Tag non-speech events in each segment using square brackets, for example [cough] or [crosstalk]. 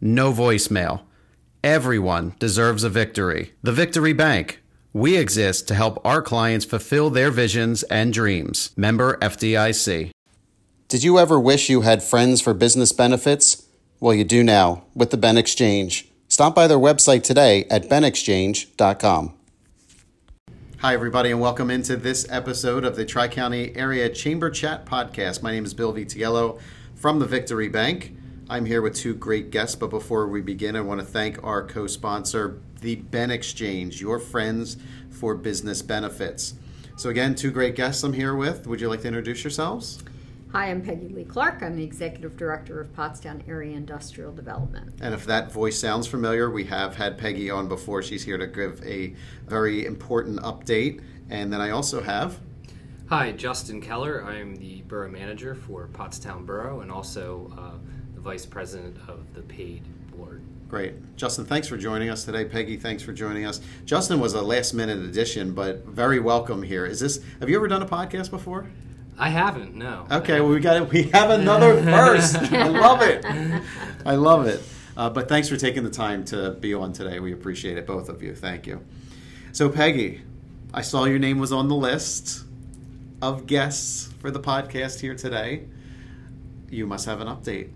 no voicemail. Everyone deserves a victory. The Victory Bank. We exist to help our clients fulfill their visions and dreams. Member FDIC. Did you ever wish you had friends for business benefits? Well, you do now with the Ben Exchange. Stop by their website today at benexchange.com. Hi, everybody, and welcome into this episode of the Tri County Area Chamber Chat Podcast. My name is Bill Vitiello from the Victory Bank. I'm here with two great guests, but before we begin, I want to thank our co sponsor, the Ben Exchange, your friends for business benefits. So, again, two great guests I'm here with. Would you like to introduce yourselves? Hi, I'm Peggy Lee Clark. I'm the Executive Director of Pottstown Area Industrial Development. And if that voice sounds familiar, we have had Peggy on before. She's here to give a very important update. And then I also have. Hi, Justin Keller. I'm the Borough Manager for Pottstown Borough and also uh, the Vice President of the Paid Board. Great. Justin, thanks for joining us today. Peggy, thanks for joining us. Justin was a last minute addition, but very welcome here. Is this, have you ever done a podcast before? I haven't, no. Okay, well, we got it. We have another [laughs] first. I love it. I love it. Uh, but thanks for taking the time to be on today. We appreciate it, both of you. Thank you. So, Peggy, I saw your name was on the list of guests for the podcast here today. You must have an update.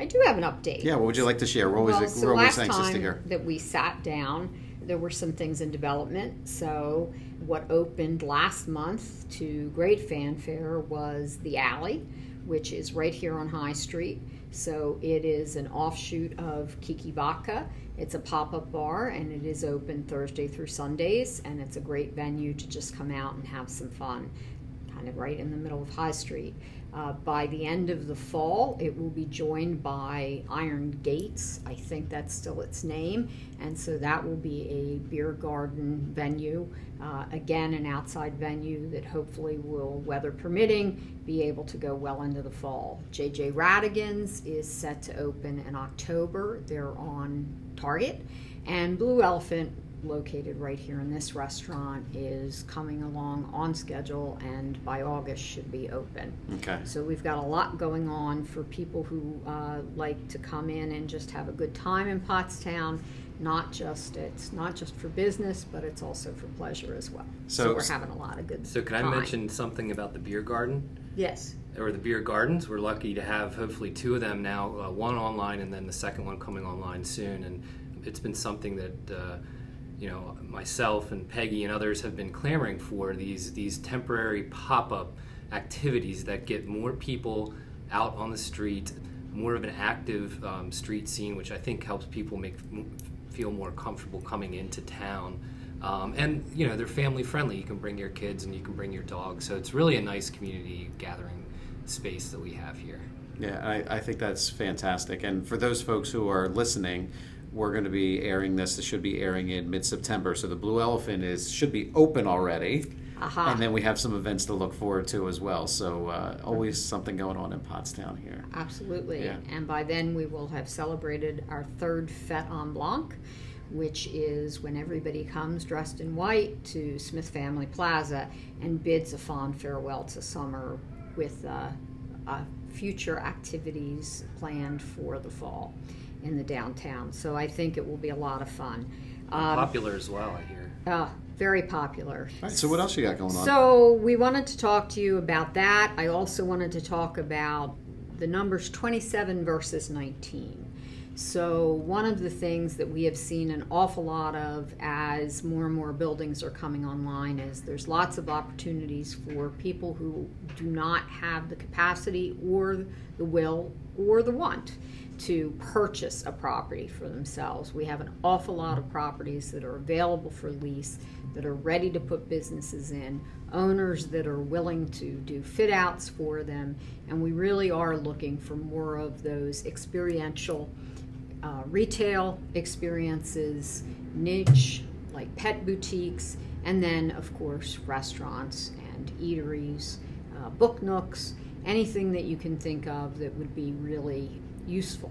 I do have an update. Yeah, what would you like to share? We're always, well, so we're always anxious to hear. that we sat down, there were some things in development. So, what opened last month to great fanfare was the Alley, which is right here on High Street. So, it is an offshoot of Kiki Vodka. It's a pop up bar and it is open Thursday through Sundays, and it's a great venue to just come out and have some fun, right in the middle of High Street. Uh, by the end of the fall, it will be joined by Iron Gates. I think that's still its name. And so that will be a beer garden venue. Uh, again, an outside venue that hopefully will, weather permitting, be able to go well into the fall. JJ Radigan's is set to open in October. They're on target. And Blue Elephant located right here in this restaurant is coming along on schedule and by August should be open. Okay. So we've got a lot going on for people who uh, like to come in and just have a good time in Pottstown. Not just it's not just for business, but it's also for pleasure as well. So, So- we're having a lot of good. So, can I mention something about the beer garden? Yes. Or the beer gardens? We're lucky to have hopefully two of them now, uh, one online and then the second one coming online soon. And it's been something that. Uh, you know, myself and Peggy and others have been clamoring for these these temporary pop-up activities that get more people out on the street, more of an active um, street scene, which I think helps people make feel more comfortable coming into town. Um, and you know, they're family friendly. You can bring your kids and you can bring your dog, so it's really a nice community gathering space that we have here. Yeah, I, I think that's fantastic. And for those folks who are listening, we're going to be airing this. This should be airing in mid-September. So the Blue Elephant is should be open already, Aha. and then we have some events to look forward to as well. So uh, always something going on in Pottstown here. Absolutely. Yeah. And by then we will have celebrated our third Fete en Blanc, which is when everybody comes dressed in white to Smith Family Plaza and bids a fond farewell to summer with uh, uh, future activities planned for the fall in the downtown. So I think it will be a lot of fun. Um, Popular as well, I hear. uh, very popular. All right. So what else you got going on? So we wanted to talk to you about that. I also wanted to talk about the numbers 27 versus 19. So, one of the things that we have seen an awful lot of as more and more buildings are coming online is there's lots of opportunities for people who do not have the capacity or the will or the want to purchase a property for themselves. We have an awful lot of properties that are available for lease that are ready to put businesses in, owners that are willing to do fit outs for them, and we really are looking for more of those experiential uh, retail experiences, niche like pet boutiques, and then, of course, restaurants and eateries, uh, book nooks, anything that you can think of that would be really useful.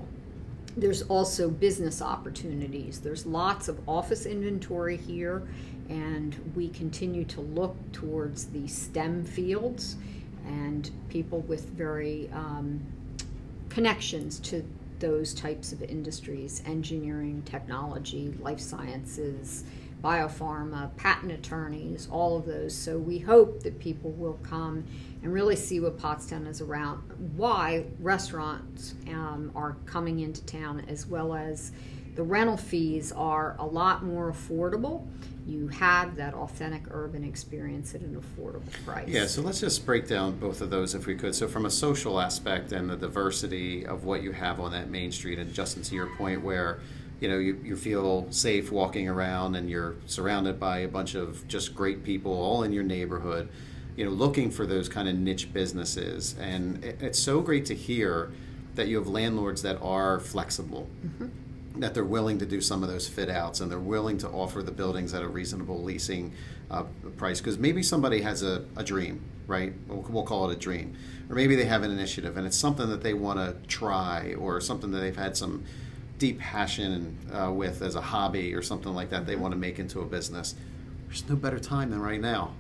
There's also business opportunities. There's lots of office inventory here, and we continue to look towards the STEM fields and people with very um, connections to those types of industries engineering, technology, life sciences, biopharma, patent attorneys, all of those. So we hope that people will come and really see what Pottstown is around, why restaurants um, are coming into town, as well as the rental fees are a lot more affordable you have that authentic urban experience at an affordable price. Yeah, so let's just break down both of those if we could. So, from a social aspect and the diversity of what you have on that main street, and Justin, to your point, where you know you, you feel safe walking around and you're surrounded by a bunch of just great people all in your neighborhood, you know, looking for those kind of niche businesses, and it, it's so great to hear that you have landlords that are flexible. Mm-hmm. that they're willing to do some of those fit outs and they're willing to offer the buildings at a reasonable leasing uh, price. Because maybe somebody has a, a dream right? We'll, we'll, call it a dream. Or maybe they have an initiative and it's something that they want to try or something that they've had some deep passion uh, with as a hobby or something like that they want to make into a business there's no better time than right now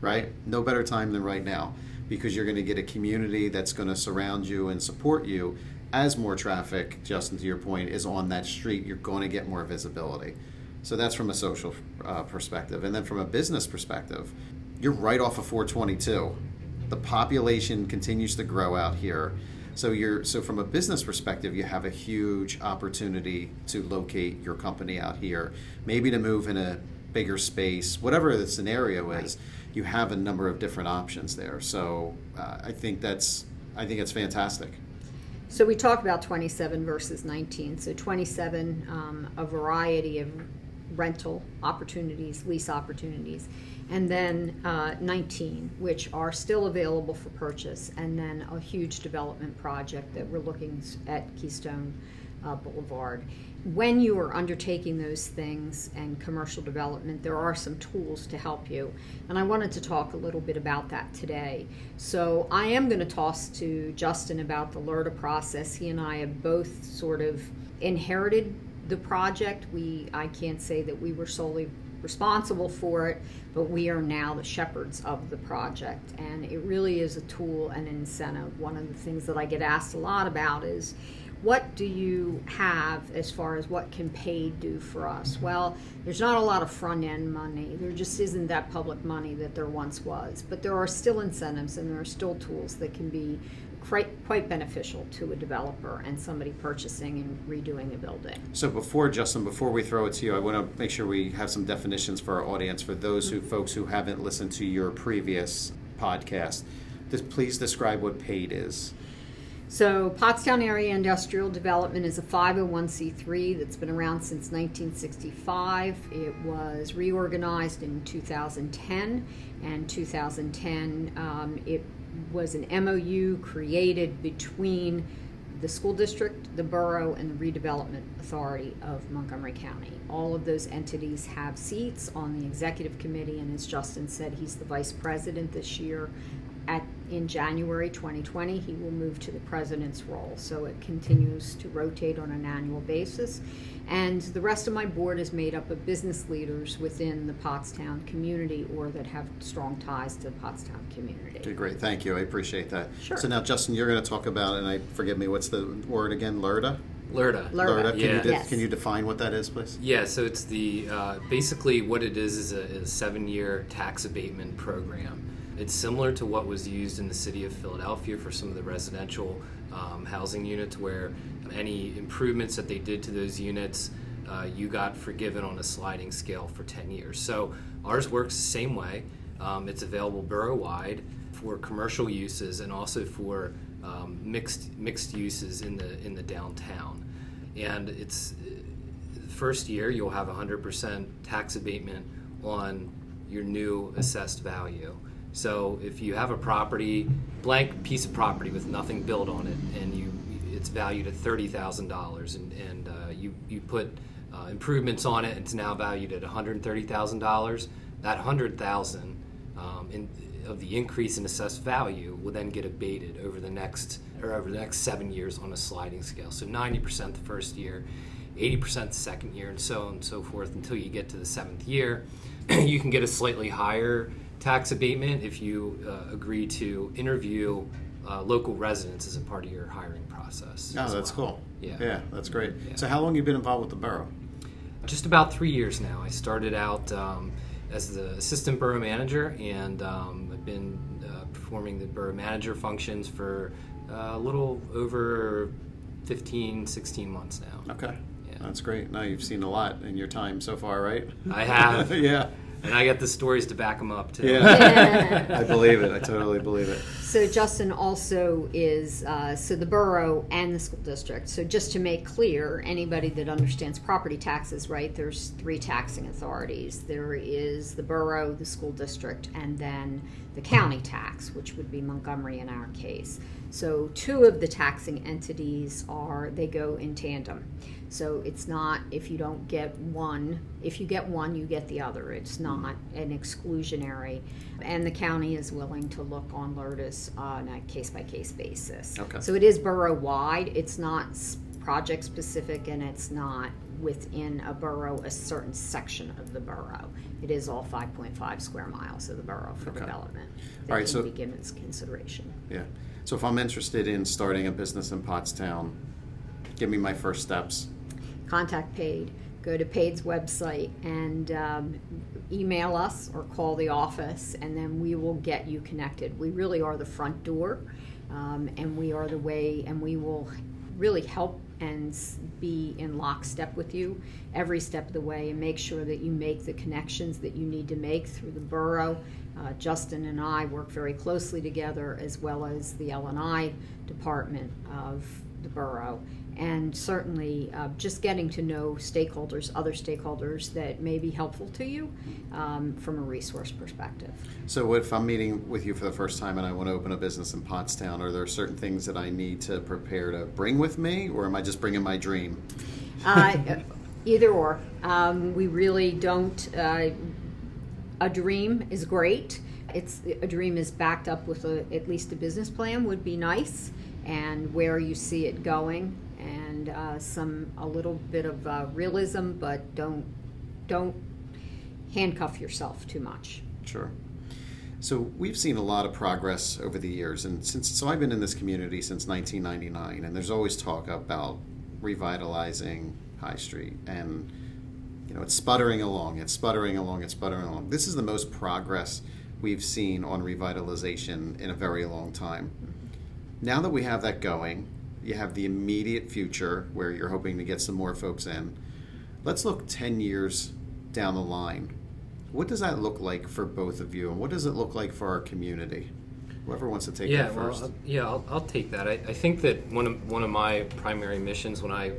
right no better time than right now because you're going to get a community that's going to surround you and support you as more traffic, Justin, to your point, is on that street, you're going to get more visibility. So that's from a social uh, perspective. And then from a business perspective, you're right off of 422. The population continues to grow out here. So you're so from a business perspective, you have a huge opportunity to locate your company out here, maybe to move in a bigger space, whatever the scenario is. Right. You have a number of different options there. So uh, I think that's I think it's fantastic. So we talk about 27 versus 19. So 27, um, a variety of rental opportunities, lease opportunities, and then uh, 19, which are still available for purchase, and then a huge development project that we're looking at Keystone uh, Boulevard when you are undertaking those things and commercial development, there are some tools to help you. And I wanted to talk a little bit about that today. So I am going to toss to Justin about the LERTA process. He and I have both sort of inherited the project. We I can't say that we were solely responsible for it, but we are now the shepherds of the project. And it really is a tool and incentive. One of the things that I get asked a lot about is what do you have as far as what can paid do for us? Well, there's not a lot of front end money. There just isn't that public money that there once was. But there are still incentives and there are still tools that can be quite, quite beneficial to a developer and somebody purchasing and redoing a building. So before Justin, before we throw it to you, I want to make sure we have some definitions for our audience for those who folks who haven't listened to your previous podcast. Just please describe what paid is. So, Pottstown Area Industrial Development is a 501c3 that's been around since 1965. It was reorganized in 2010, and 2010 um, it was an MOU created between the school district, the borough, and the redevelopment authority of Montgomery County. All of those entities have seats on the executive committee, and as Justin said, he's the vice president this year at, in January 2020, he will move to the president's role. So it continues to rotate on an annual basis. And the rest of my board is made up of business leaders within the Pottstown community or that have strong ties to the Pottstown community. Okay, great. Thank you. I appreciate that. Sure. So now, Justin, you're going to talk about, and I forgive me, what's the word again? LERTA? LERTA. LERTA. Can, yeah. you de- yes. can you define what that is, please? Yeah, so it's the uh, basically what it is is a, is a seven year tax abatement program. It's similar to what was used in the city of Philadelphia for some of the residential um, housing units where any improvements that they did to those units, uh, you got forgiven on a sliding scale for 10 years. So ours works the same way. Um, it's available borough wide for commercial uses and also for um, mixed mixed uses in the in the downtown. And it's the first year you'll have 100% tax abatement on your new assessed value. So if you have a property, blank piece of property with nothing built on it, and you it's valued at thirty thousand dollars, and and uh, you you put uh, improvements on it, it's now valued at one hundred thirty thousand dollars. That hundred thousand um, in of the increase in assessed value will then get abated over the next or over the next seven years on a sliding scale. So 90% the first year, 80% the second year, and so on and so forth until you get to the seventh year. [clears throat] you can get a slightly higher tax abatement if you uh, agree to interview uh, local residents as a part of your hiring process. Oh, that's well. cool. Yeah. Yeah, that's great. Yeah. So, how long have you been involved with the borough? just about three years now. I started out um, as the assistant borough manager, and um, I've been uh, performing the borough manager functions for uh, a little over 15, 16 months now. Okay. Yeah. That's great. Now you've seen a lot in your time so far, right? I have, [laughs] yeah. And I got the stories to back them up too. Yeah. [laughs] I believe it. I totally believe it. So Justin also is, uh, so the borough and the school district. So just to make clear, anybody that understands property taxes, right, there's three taxing authorities. There is the borough, the school district, and then the county tax, which would be Montgomery in our case. So two of the taxing entities are, they go in tandem. So it's not, if you don't get one, if you get one, you get the other. It's not an exclusionary. And the county is willing to look on LERTAs on a case by case basis. Okay. So it is borough wide. It's not project specific and it's not within a borough, a certain section of the borough. It is all 5.5 square miles of the borough for Okay. development that All right, can so- be given its consideration. Yeah. So, if I'm interested in starting a business in Pottstown, give me my first steps. Contact Paid. Go to Paid's website and um, email us or call the office, and then we will get you connected. We really are the front door, um, and we are the way, and we will really help and be in lockstep with you every step of the way and make sure that you make the connections that you need to make through the borough. Uh, Justin and I work very closely together, as well as the L and I department of the borough and certainly uh, just getting to know stakeholders, other stakeholders that may be helpful to you um, from a resource perspective. So, if I'm meeting with you for the first time and I want to open a business in Pottstown, are there certain things that I need to prepare to bring with me, or am I just bringing my dream? Uh, [laughs] either or. Um, we really don't. Uh, a dream is great. It's a dream is backed up with a, at least a business plan would be nice, and where you see it going, and uh, some a little bit of uh, realism, but don't don't handcuff yourself too much. Sure. So we've seen a lot of progress over the years, and since so I've been in this community since 1999, and there's always talk about revitalizing High Street, and you know it's sputtering along, it's sputtering along, it's sputtering along. This is the most progress we've seen on revitalization in a very long time. Now that we have that going, you have the immediate future where you're hoping to get some more folks in. Let's look 10 years down the line. What does that look like for both of you, and what does it look like for our community? Whoever wants to take yeah, that first. Well, yeah, I'll, I'll take that. I, I think that one of one of my primary missions when I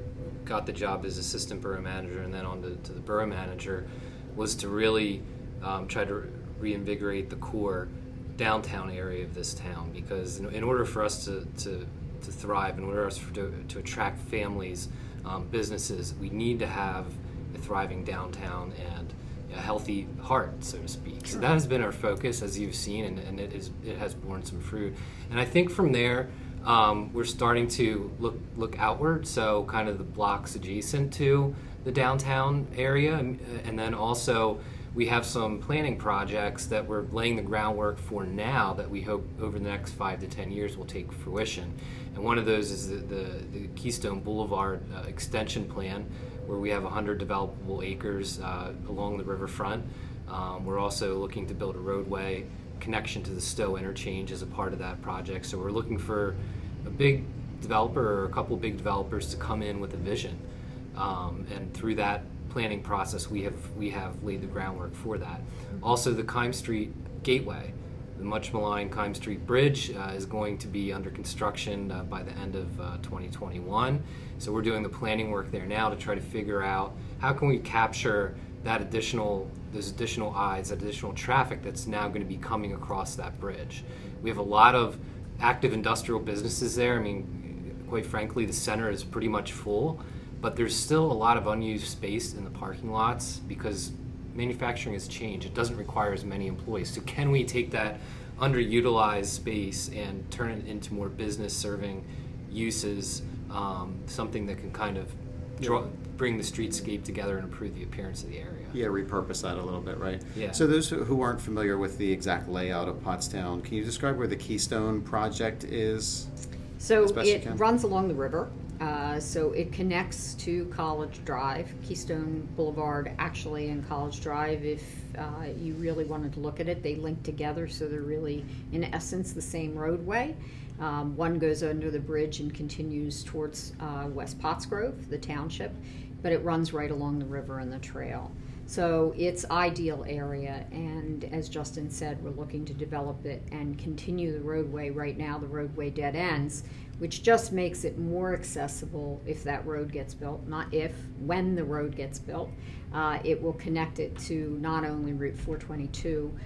got the job as assistant borough manager and then on to, to the borough manager was to really um, try to reinvigorate the core downtown area of this town because in, in order for us to, to, to thrive, in order for us to, to attract families, um, businesses, we need to have a thriving downtown and a healthy heart, so to speak. So that has been our focus, as you've seen, and, and it is it has borne some fruit. And I think from there, um, we're starting to look look outward. So kind of the blocks adjacent to the downtown area, and, and then also we have some planning projects that we're laying the groundwork for now that we hope over the next five to ten years will take fruition. And one of those is the, the, the Keystone Boulevard uh, extension plan, where we have 100 developable acres uh, along the riverfront. Um, we're also looking to build a roadway connection to the Stowe interchange as a part of that project. So we're looking for a big developer or a couple big developers to come in with a vision, um, and through that planning process, we have we have laid the groundwork for that. Also, the Keim Street Gateway, the much maligned Keim Street Bridge, uh, is going to be under construction uh, by the end of uh, 2021. So we're doing the planning work there now to try to figure out how can we capture that additional those additional eyes, that additional traffic that's now going to be coming across that bridge. We have a lot of active industrial businesses there. I mean, quite frankly, the center is pretty much full, but there's still a lot of unused space in the parking lots because manufacturing has changed. It doesn't require as many employees. So, can we take that underutilized space and turn it into more business serving uses? Um, something that can kind of draw, bring the streetscape together and improve the appearance of the area. Yeah, repurpose that a little bit, right? Yeah. So those who- who aren't familiar with the exact layout of Pottstown, can you describe where the Keystone project is? So As best you it runs along the river. Uh, so it connects to College Drive, Keystone Boulevard, actually, and College Drive. If uh, you really wanted to look at it, they link together, so they're really, in essence, the same roadway. Um, one goes under the bridge and continues towards uh, West Pottsgrove, the township, but it runs right along the river and the trail. So it's ideal area, and as Justin said, we're looking to develop it and continue the roadway. Right now, the roadway dead ends, which just makes it more accessible if that road gets built. Not if, when the road gets built, uh, it will connect it to not only Route 422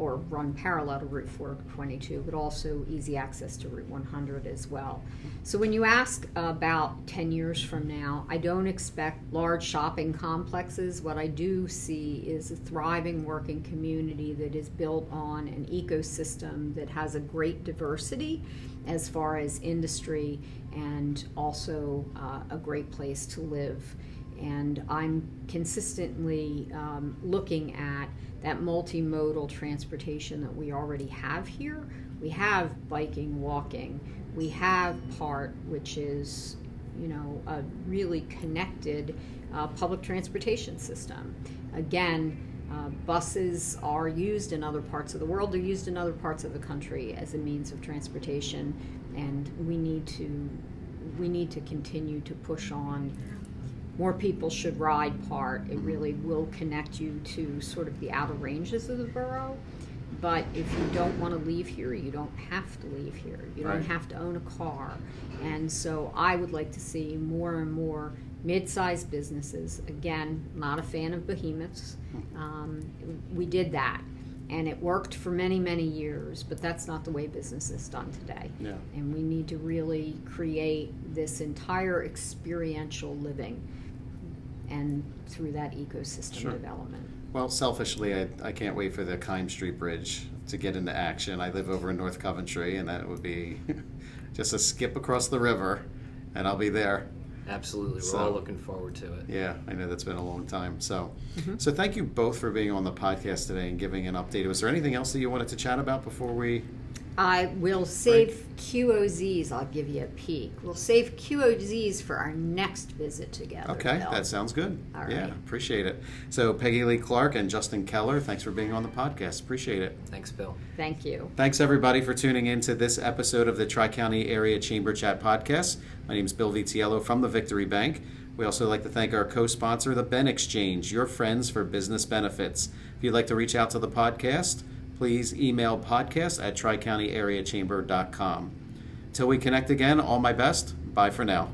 or run parallel to Route 422, but also easy access to Route 100 as well. So when you ask about 10 years from now, I don't expect large shopping complexes. What I do see is a thriving working community that is built on an ecosystem that has a great diversity as far as industry and also uh, a great place to live and I'm consistently um, looking at that multimodal transportation that we already have here. We have biking, walking. We have PART, which is, you know, a really connected uh, public transportation system. Again, uh, buses are used in other parts of the world. They're used in other parts of the country as a means of transportation, and we need to we need to continue to push on more people should ride part. It really will connect you to sort of the outer ranges of the borough. But if you don't want to leave here, you don't have to leave here. You don't Right. have to own a car. And so I would like to see more and more mid-sized businesses. Again, not a fan of behemoths. Um, we did that, and it worked for many, many years. But that's not the way business is done today. Yeah. And we need to really create this entire experiential living, and through that ecosystem Sure. development. Well, selfishly, I, I can't wait for the Keim Street Bridge to get into action. I live over in North Coventry, and that would be [laughs] just a skip across the river, and I'll be there. Absolutely, we're So- all looking forward to it. Yeah, I know that's been a long time. So, Mm-hmm. so thank you both for being on the podcast today and giving an update. Was there anything else that you wanted to chat about before we? I will save QOZs. I'll give you a peek. We'll save QOZs for our next visit together. Okay, Bill. that sounds good. All yeah, right. appreciate it. So, Peggy Lee Clark and Justin Keller, thanks for being on the podcast. Appreciate it. Thanks, Bill. Thank you. Thanks everybody for tuning in to this episode of the Tri County Area Chamber Chat Podcast. My name is Bill Vitiello from the Victory Bank. We also like to thank our co-sponsor, the Ben Exchange, your friends for business benefits. If you'd like to reach out to the podcast, please email podcast at tricountyareachamber.com. Till we connect again, all my best. Bye for now.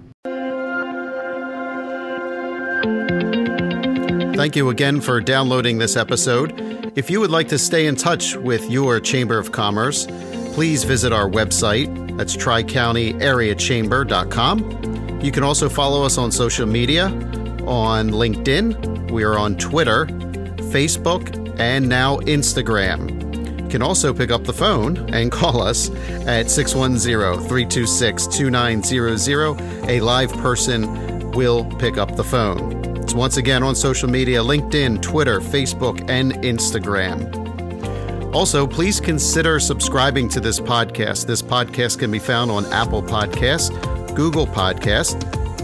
Thank you again for downloading this episode. If you would like to stay in touch with your Chamber of Commerce, please visit our website. That's tricountyareachamber.com. You can also follow us on social media on LinkedIn. We are on Twitter, Facebook, and now Instagram. You can also pick up the phone and [laughs] call us at 610 326 2900. A live person will pick up the phone. It's once again on social media LinkedIn, Twitter, Facebook, and Instagram. Also, please consider subscribing to this podcast. This podcast can be found on Apple Podcasts, Google Podcasts,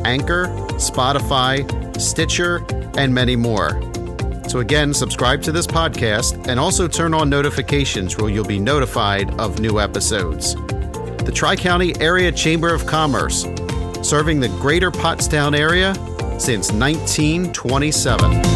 Anchor, Spotify, Stitcher, and many more. So, again, subscribe to this podcast and also turn on notifications where you'll be notified of new episodes. the Tri County Area Chamber of Commerce, serving the greater Pottstown area since 1927.